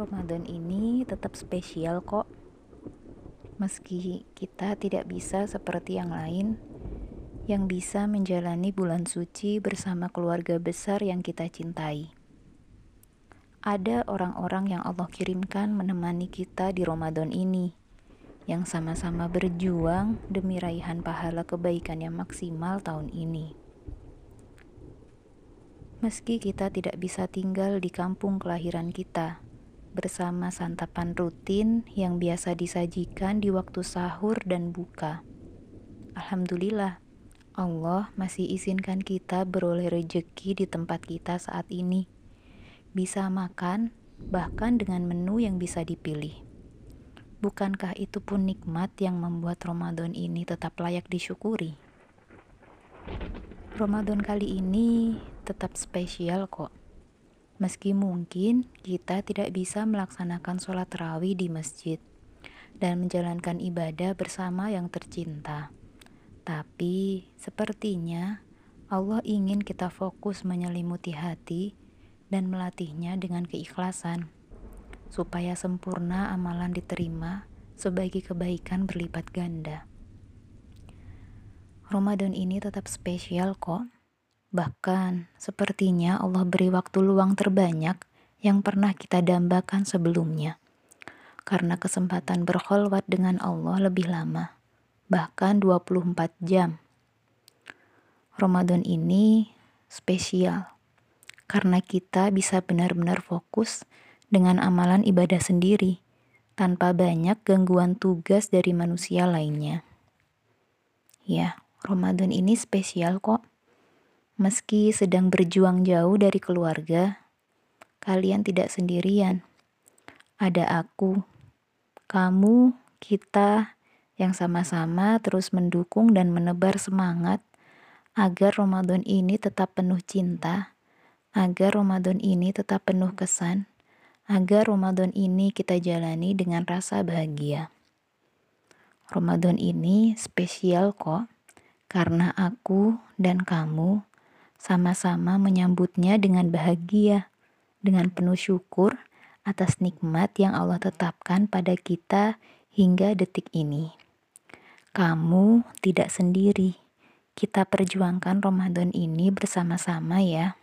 Ramadan ini tetap spesial kok. Meski kita tidak bisa seperti yang lain, yang bisa menjalani bulan suci bersama keluarga besar yang kita cintai. Ada orang-orang yang Allah kirimkan menemani kita di Ramadan ini, yang sama-sama berjuang demi raihan pahala kebaikan yang maksimal tahun ini. Meski kita tidak bisa tinggal di kampung kelahiran kita, bersama santapan rutin yang biasa disajikan di waktu sahur dan buka. Alhamdulillah, Allah masih izinkan kita beroleh rejeki di tempat kita saat ini. Bisa makan, bahkan dengan menu yang bisa dipilih. Bukankah itu pun nikmat yang membuat Ramadan ini tetap layak disyukuri? Ramadan kali ini tetap spesial kok. Meski mungkin kita tidak bisa melaksanakan sholat rawih di masjid dan menjalankan ibadah bersama yang tercinta. Tapi sepertinya Allah ingin kita fokus menyelimuti hati dan melatihnya dengan keikhlasan, supaya sempurna amalan diterima sebagai kebaikan berlipat ganda. Ramadan ini tetap spesial kok. Bahkan, sepertinya Allah beri waktu luang terbanyak yang pernah kita dambakan sebelumnya. Karena kesempatan berkholwat dengan Allah lebih lama, bahkan 24 jam. Ramadan ini spesial karena kita bisa benar-benar fokus dengan amalan ibadah sendiri tanpa banyak gangguan tugas dari manusia lainnya. Ya, Ramadan ini spesial kok. Meski sedang berjuang jauh dari keluarga, kalian tidak sendirian. Ada aku, kamu, kita yang sama-sama terus mendukung dan menebar semangat agar Ramadan ini tetap penuh cinta, agar Ramadan ini tetap penuh kesan, agar Ramadan ini kita jalani dengan rasa bahagia. Ramadan ini spesial kok karena aku dan kamu sama-sama menyambutnya dengan bahagia, dengan penuh syukur atas nikmat yang Allah tetapkan pada kita hingga detik ini. Kamu tidak sendiri. Kita perjuangkan Ramadan ini bersama-sama ya.